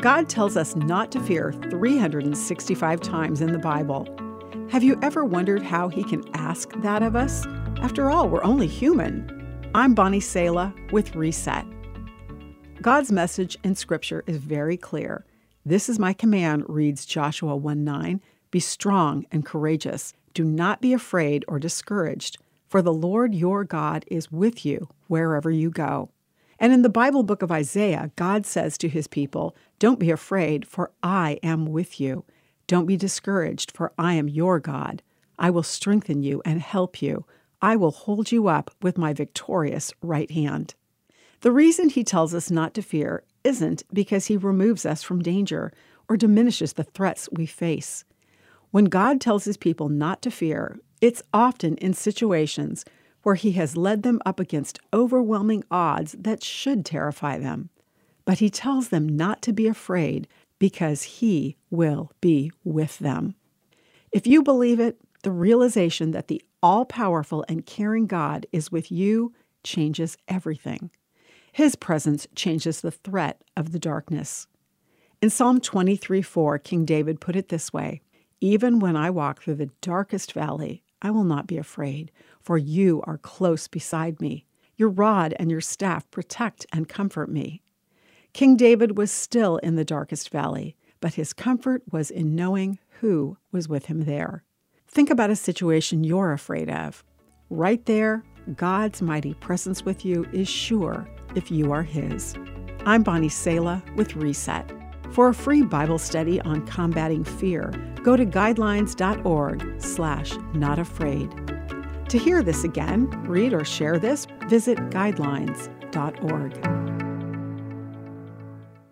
God tells us not to fear 365 times in the Bible. Have you ever wondered how He can ask that of us? After all, we're only human. I'm Bonnie Sala with Reset. God's message in Scripture is very clear. This is my command, reads Joshua 1 9. Be strong and courageous. Do not be afraid or discouraged, for the Lord your God is with you wherever you go. And in the Bible book of Isaiah, God says to his people, Don't be afraid, for I am with you. Don't be discouraged, for I am your God. I will strengthen you and help you. I will hold you up with my victorious right hand. The reason he tells us not to fear isn't because he removes us from danger or diminishes the threats we face. When God tells his people not to fear, it's often in situations where he has led them up against overwhelming odds that should terrify them. But he tells them not to be afraid because he will be with them. If you believe it, the realization that the all powerful and caring God is with you changes everything. His presence changes the threat of the darkness. In Psalm 23 4, King David put it this way Even when I walk through the darkest valley, I will not be afraid, for you are close beside me. Your rod and your staff protect and comfort me. King David was still in the darkest valley, but his comfort was in knowing who was with him there. Think about a situation you're afraid of. Right there, God's mighty presence with you is sure if you are His. I'm Bonnie Sala with Reset. For a free Bible study on combating fear, go to guidelines.org slash not afraid. To hear this again, read or share this, visit guidelines.org.